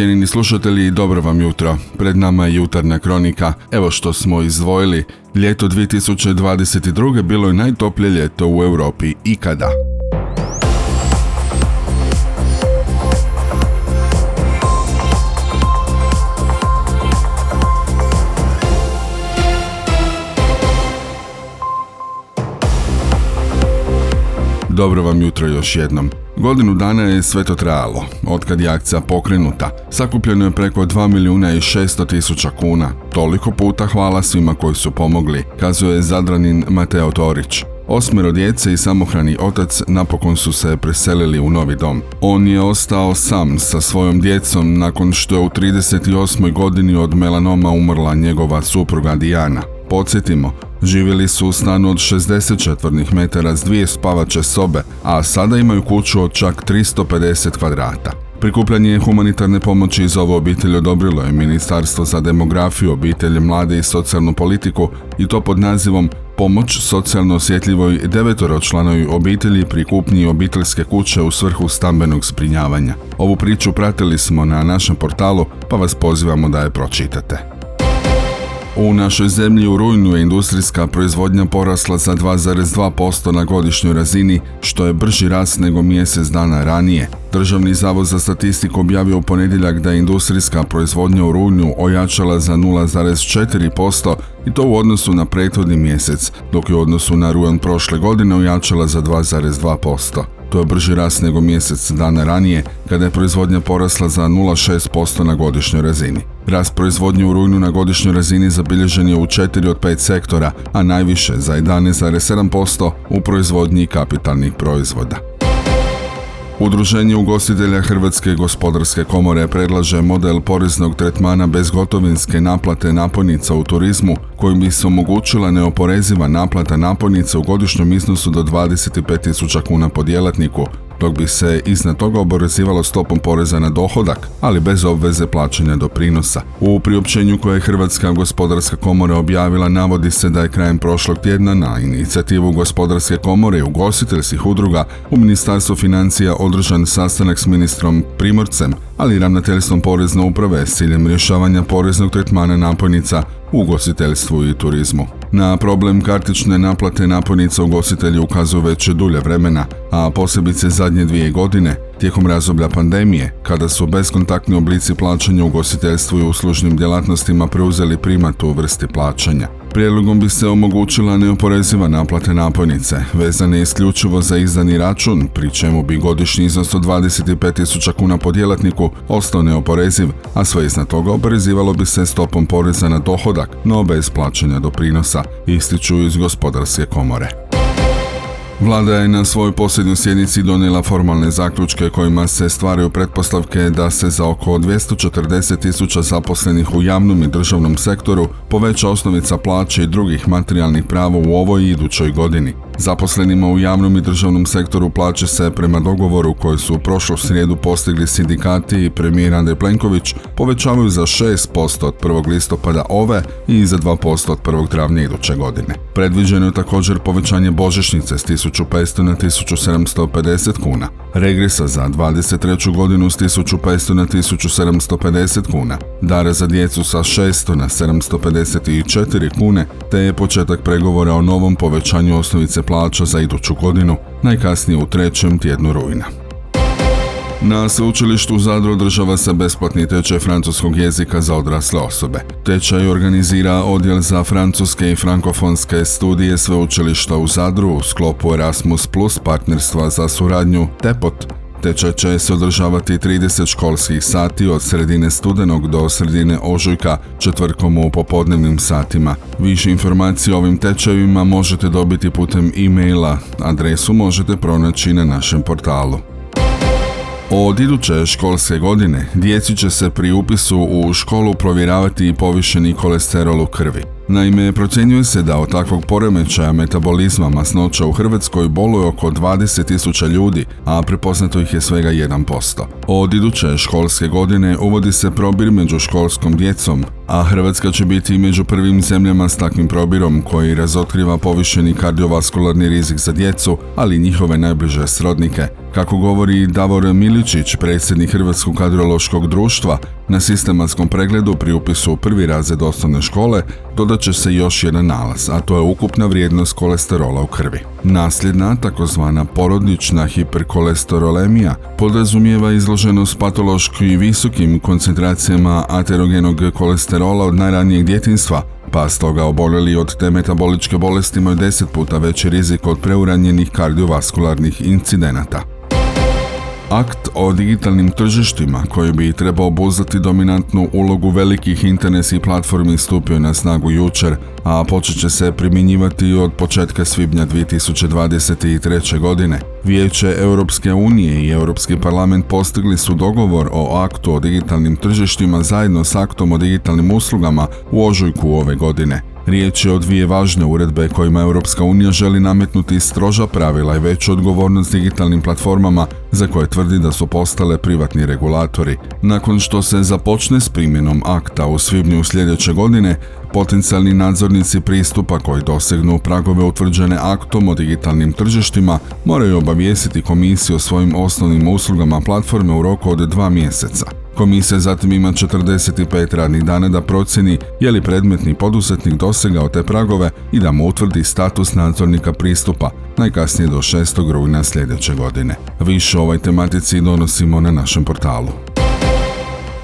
Cijenini slušatelji, dobro vam jutro. Pred nama je jutarnja kronika. Evo što smo izdvojili. Ljeto 2022. bilo je najtoplje ljeto u Europi ikada. Dobro vam jutro još jednom. Godinu dana je sve to trajalo, otkad je akcija pokrenuta. Sakupljeno je preko 2 milijuna i 600 tisuća kuna. Toliko puta hvala svima koji su pomogli, kazuje Zadranin Mateo Torić. Osmero djece i samohrani otac napokon su se preselili u novi dom. On je ostao sam sa svojom djecom nakon što je u 38. godini od melanoma umrla njegova supruga Dijana. Podsjetimo, živjeli su u stanu od 60 četvrnih metara s dvije spavače sobe, a sada imaju kuću od čak 350 kvadrata. Prikupljanje humanitarne pomoći iz ove obitelji odobrilo je Ministarstvo za demografiju, obitelj, mlade i socijalnu politiku i to pod nazivom Pomoć socijalno osjetljivoj devetoročlanoj obitelji pri kupnji obiteljske kuće u svrhu stambenog zbrinjavanja. Ovu priču pratili smo na našem portalu pa vas pozivamo da je pročitate. U našoj zemlji u rujnu je industrijska proizvodnja porasla za 2,2% na godišnjoj razini, što je brži rast nego mjesec dana ranije. Državni zavod za statistiku objavio u ponedjeljak da je industrijska proizvodnja u rujnu ojačala za 0,4% i to u odnosu na prethodni mjesec, dok je u odnosu na rujan prošle godine ojačala za 2,2%. To je brži rast nego mjesec dana ranije, kada je proizvodnja porasla za 0,6% na godišnjoj razini. Rast proizvodnje u rujnu na godišnjoj razini zabilježen je u 4 od 5 sektora, a najviše za 11,7% u proizvodnji kapitalnih proizvoda. Udruženje ugostitelja Hrvatske gospodarske komore predlaže model poreznog tretmana bezgotovinske naplate napojnica u turizmu kojim bi se omogućila neoporeziva naplata napojnica u godišnjem iznosu do 25.000 kuna po djelatniku, dok bi se iznad toga oporezivalo stopom poreza na dohodak, ali bez obveze plaćanja doprinosa. U priopćenju koje je Hrvatska gospodarska komora objavila navodi se da je krajem prošlog tjedna na inicijativu gospodarske komore i ugostiteljskih udruga u Ministarstvu financija održan sastanak s ministrom Primorcem, ali i ravnateljstvom porezne uprave s ciljem rješavanja poreznog tretmana napojnica u ugostiteljstvu i turizmu. Na problem kartične naplate napojnica ugostitelji ukazuju već dulje vremena, a posebice zadnje dvije godine, tijekom razdoblja pandemije, kada su beskontaktni oblici plaćanja u ugostiteljstvu i uslužnim djelatnostima preuzeli primat u vrsti plaćanja. Prijedlogom bi se omogućila neoporeziva naplate napojnice, vezane isključivo za izdani račun, pri čemu bi godišnji iznos od 25.000 kuna po djelatniku ostao neoporeziv, a sve iznad toga oporezivalo bi se stopom poreza na dohodak, no bez plaćanja doprinosa, ističu iz gospodarske komore. Vlada je na svojoj posljednjoj sjednici donijela formalne zaključke kojima se stvaraju pretpostavke da se za oko 240 tisuća zaposlenih u javnom i državnom sektoru poveća osnovica plaće i drugih materijalnih prava u ovoj idućoj godini. Zaposlenima u javnom i državnom sektoru plaće se prema dogovoru koji su u prošlu srijedu postigli sindikati i premijer Andrej Plenković povećavaju za 6% od 1. listopada ove i za 2% od 1. travnja iduće godine. Predviđeno je također povećanje božićnice s 1500 na 1750 kuna, regresa za 23. godinu s 1500 na 1750 kuna, dara za djecu sa 600 na 754 kune, te je početak pregovora o novom povećanju osnovice plaća za iduću godinu, najkasnije u trećem tjednu rujna. Na sveučilištu u Zadru održava se besplatni tečaj francuskog jezika za odrasle osobe. Tečaj organizira Odjel za francuske i frankofonske studije sveučilišta u Zadru u sklopu Erasmus Plus partnerstva za suradnju TEPOT. Tečaj će se održavati 30 školskih sati od sredine studenog do sredine ožujka četvrkom u popodnevnim satima. Više informacije o ovim tečajevima možete dobiti putem e-maila. Adresu možete pronaći na našem portalu. Od iduće školske godine djeci će se pri upisu u školu provjeravati i povišeni kolesterol u krvi. Naime, procjenjuje se da od takvog poremećaja metabolizma masnoća u Hrvatskoj boluje oko 20.000 ljudi, a prepoznato ih je svega 1%. Od iduće školske godine uvodi se probir među školskom djecom, a Hrvatska će biti među prvim zemljama s takvim probirom koji razotkriva povišeni kardiovaskularni rizik za djecu, ali i njihove najbliže srodnike, Kako govori Davor Miličić, predsjednik Hrvatskog kadrološkog društva, na sistematskom pregledu pri upisu u prvi razred osnovne škole dodat će se još jedan nalaz, a to je ukupna vrijednost kolesterola u krvi. Nasljedna, takozvana porodična hiperkolesterolemija, podrazumijeva izloženost patološki visokim koncentracijama aterogenog kolesterola od najranijeg djetinstva, pa stoga oboljeli od te metaboličke bolesti imaju 10 puta veći rizik od preuranjenih kardiovaskularnih incidenata. Akt o digitalnim tržištima koji bi trebao obuzdati dominantnu ulogu velikih internetskih platformi stupio na snagu jučer, a počet će se primjenjivati od početka svibnja 2023. godine. Vijeće Europske unije i Europski parlament postigli su dogovor o aktu o digitalnim tržištima zajedno s aktom o digitalnim uslugama u ožujku ove godine. Riječ je o dvije važne uredbe kojima Europska unija želi nametnuti stroža pravila i veću odgovornost digitalnim platformama za koje tvrdi da su postale privatni regulatori. Nakon što se započne s primjenom akta u svibnju sljedeće godine, potencijalni nadzornici pristupa koji dosegnu pragove utvrđene aktom o digitalnim tržištima moraju obavijestiti komisiju o svojim osnovnim uslugama platforme u roku od dva mjeseca. Komisija zatim ima 45 radnih dana da procjeni je li predmetni poduzetnik dosegao te pragove i da mu utvrdi status nadzornika pristupa, najkasnije do 6. rujna sljedeće godine. Više o ovoj tematici donosimo na našem portalu.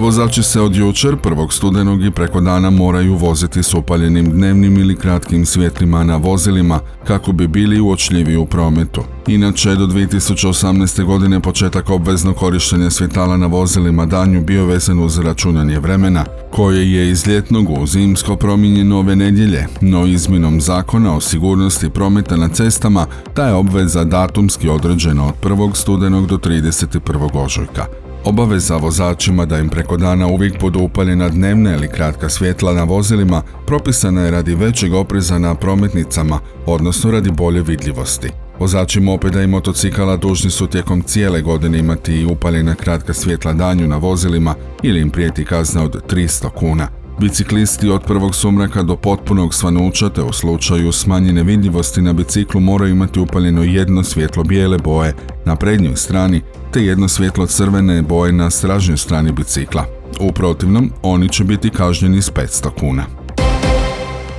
Vozači se od jučer, prvog studenog i preko dana moraju voziti s upaljenim dnevnim ili kratkim svjetlima na vozilima kako bi bili uočljivi u prometu. Inače, do 2018. godine početak obveznog korištenja svjetala na vozilima danju bio vezan uz računanje vremena, koje je iz ljetnog u zimsko promijenjeno ove nedjelje, no izmjenom zakona o sigurnosti prometa na cestama ta je obveza datumski određena od 1. studenog do 31. ožujka. Obaveza vozačima da im preko dana uvijek budu upaljena dnevna ili kratka svjetla na vozilima propisana je radi većeg opreza na prometnicama, odnosno radi bolje vidljivosti. Vozači mopeda i motocikala dužni su tijekom cijele godine imati i upaljena kratka svjetla danju na vozilima ili im prijeti kazna od 300 kuna. Biciklisti od prvog sumraka do potpunog svanuća te u slučaju smanjene vidljivosti na biciklu moraju imati upaljeno jedno svjetlo bijele boje na prednjoj strani te jedno svjetlo crvene boje na stražnjoj strani bicikla. U protivnom, oni će biti kažnjeni s 500 kuna.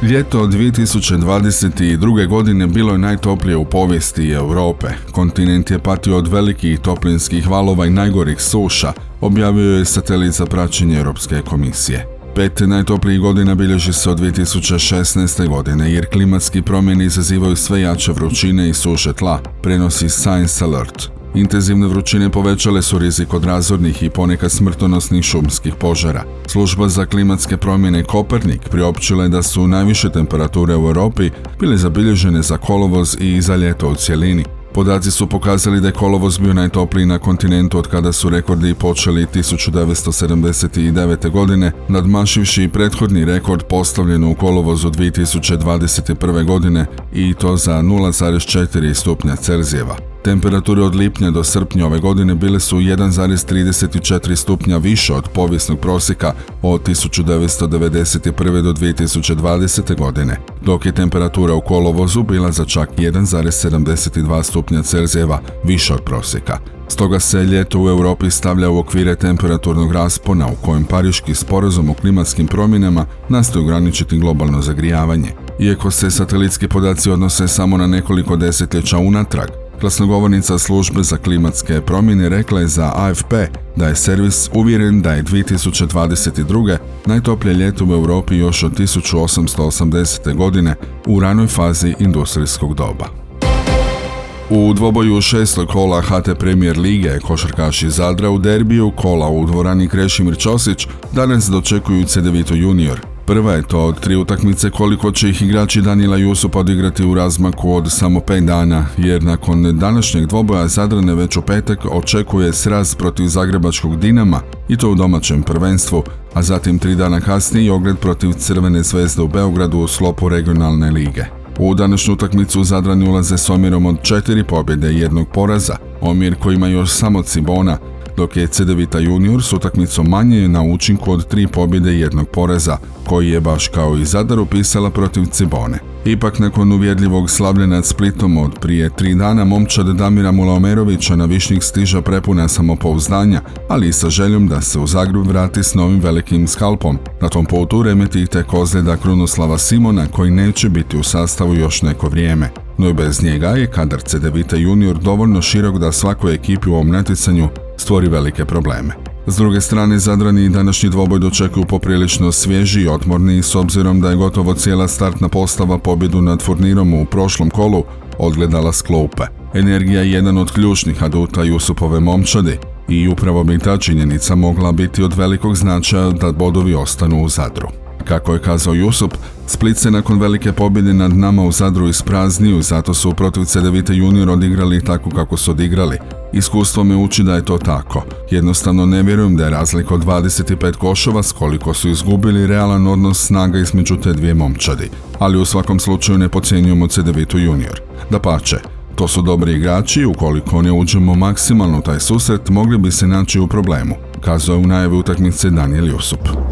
Ljeto 2022. godine bilo je najtoplije u povijesti Europe. Kontinent je patio od velikih toplinskih valova i najgorih suša, objavio je satelit za praćenje Europske komisije. Pet najtoplijih godina bilježi se od 2016. godine jer klimatski promjeni izazivaju sve jače vrućine i suše tla, prenosi Science Alert. Intenzivne vrućine povećale su rizik od razornih i ponekad smrtonosnih šumskih požara. Služba za klimatske promjene Kopernik priopćila je da su najviše temperature u Europi bile zabilježene za kolovoz i za ljeto u cjelini. Podaci su pokazali da je kolovoz bio najtopliji na kontinentu od kada su rekordi počeli 1979. godine, nadmašivši prethodni rekord postavljen u kolovozu 2021. godine i to za 0,4 stupnja Celzijeva. Temperature od lipnja do srpnja ove godine bile su 1,34 stupnja više od povijesnog prosjeka od 1991. do 2020. godine, dok je temperatura u kolovozu bila za čak 1,72 stupnja Celzijeva više od prosjeka. Stoga se ljeto u Europi stavlja u okvire temperaturnog raspona u kojem Pariški sporazum o klimatskim promjenama nastoji ograničiti globalno zagrijavanje. Iako se satelitski podaci odnose samo na nekoliko desetljeća unatrag, Glasnogovornica službe za klimatske promjene rekla je za AFP da je servis uvjeren da je 2022. najtoplje ljeto u Europi još od 1880. godine u ranoj fazi industrijskog doba. U dvoboju šestog kola HT Premier Lige košarkaši Zadra u derbiju kola u dvorani Krešimir Ćosić danas dočekuju Cedevito Junior. Prva je to od tri utakmice koliko će ih igrači Danila Jusup odigrati u razmaku od samo 5 dana, jer nakon današnjeg dvoboja Zadrane već u petak očekuje sraz protiv Zagrebačkog Dinama i to u domaćem prvenstvu, a zatim tri dana kasnije ogled protiv Crvene zvezde u Beogradu u slopu regionalne lige. U današnju utakmicu Zadrani ulaze s omjerom od četiri pobjede i jednog poraza, omjer koji ima još samo Cibona, dok je Cedevita junior s utakmicom manje na učinku od tri pobjede jednog poreza, koji je baš kao i Zadar upisala protiv Cibone. Ipak nakon uvjerljivog slavlja nad Splitom od prije tri dana momčad Damira Mulaomerovića na višnjih stiža prepuna samopouzdanja, ali i sa željom da se u Zagreb vrati s novim velikim skalpom. Na tom putu tek ozljeda Krunoslava Simona koji neće biti u sastavu još neko vrijeme. No i bez njega je kadar Cedevita junior dovoljno širok da svakoj ekipi u ovom natjecanju stvori velike probleme. S druge strane, Zadrani današnji dvoboj dočekuju poprilično svježi i otmorni s obzirom da je gotovo cijela startna postava pobjedu nad Furnirom u prošlom kolu odgledala sklope. Energija je jedan od ključnih aduta Jusupove momčadi i upravo bi ta činjenica mogla biti od velikog značaja da bodovi ostanu u Zadru. Kako je kazao Jusup, Split se nakon velike pobjede nad nama u Zadru isprazniju, zato su protiv Cedevite junior odigrali tako kako su odigrali. Iskustvo me uči da je to tako. Jednostavno ne vjerujem da je razlika od 25 košova s koliko su izgubili realan odnos snaga između te dvije momčadi. Ali u svakom slučaju ne pocijenjujemo Cedevitu junior. Da pače, to su dobri igrači i ukoliko ne uđemo maksimalno taj susret mogli bi se naći u problemu, kazao je u najavi utakmice Daniel Jusup.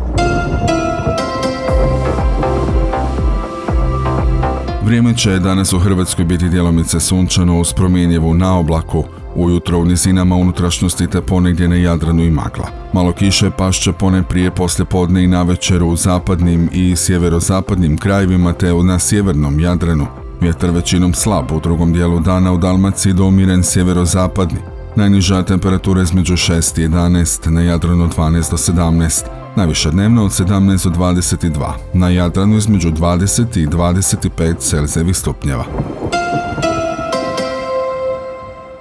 Vrijeme će danas u Hrvatskoj biti djelomice sunčano uz promjenjevu na oblaku, ujutro u nizinama unutrašnjosti te ponegdje na Jadranu i magla. Malo kiše pašće pone prije poslje podne i navečer u zapadnim i sjeverozapadnim krajevima te na sjevernom Jadranu. Vjetar većinom slab, u drugom dijelu dana u Dalmaciji do umiren sjeverozapadni. Najniža temperatura između 6 i 11, na Jadranu 12 do 17, najviše dnevno od 17 do 22, na Jadranu između 20 i 25 Celzijevih stupnjeva.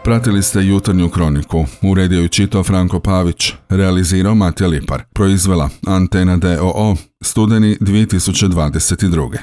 Pratili ste jutarnju kroniku. Uredio i čitao Franko Pavić. Realizirao Matija Lipar. Proizvela Antena DOO. Studeni 2022.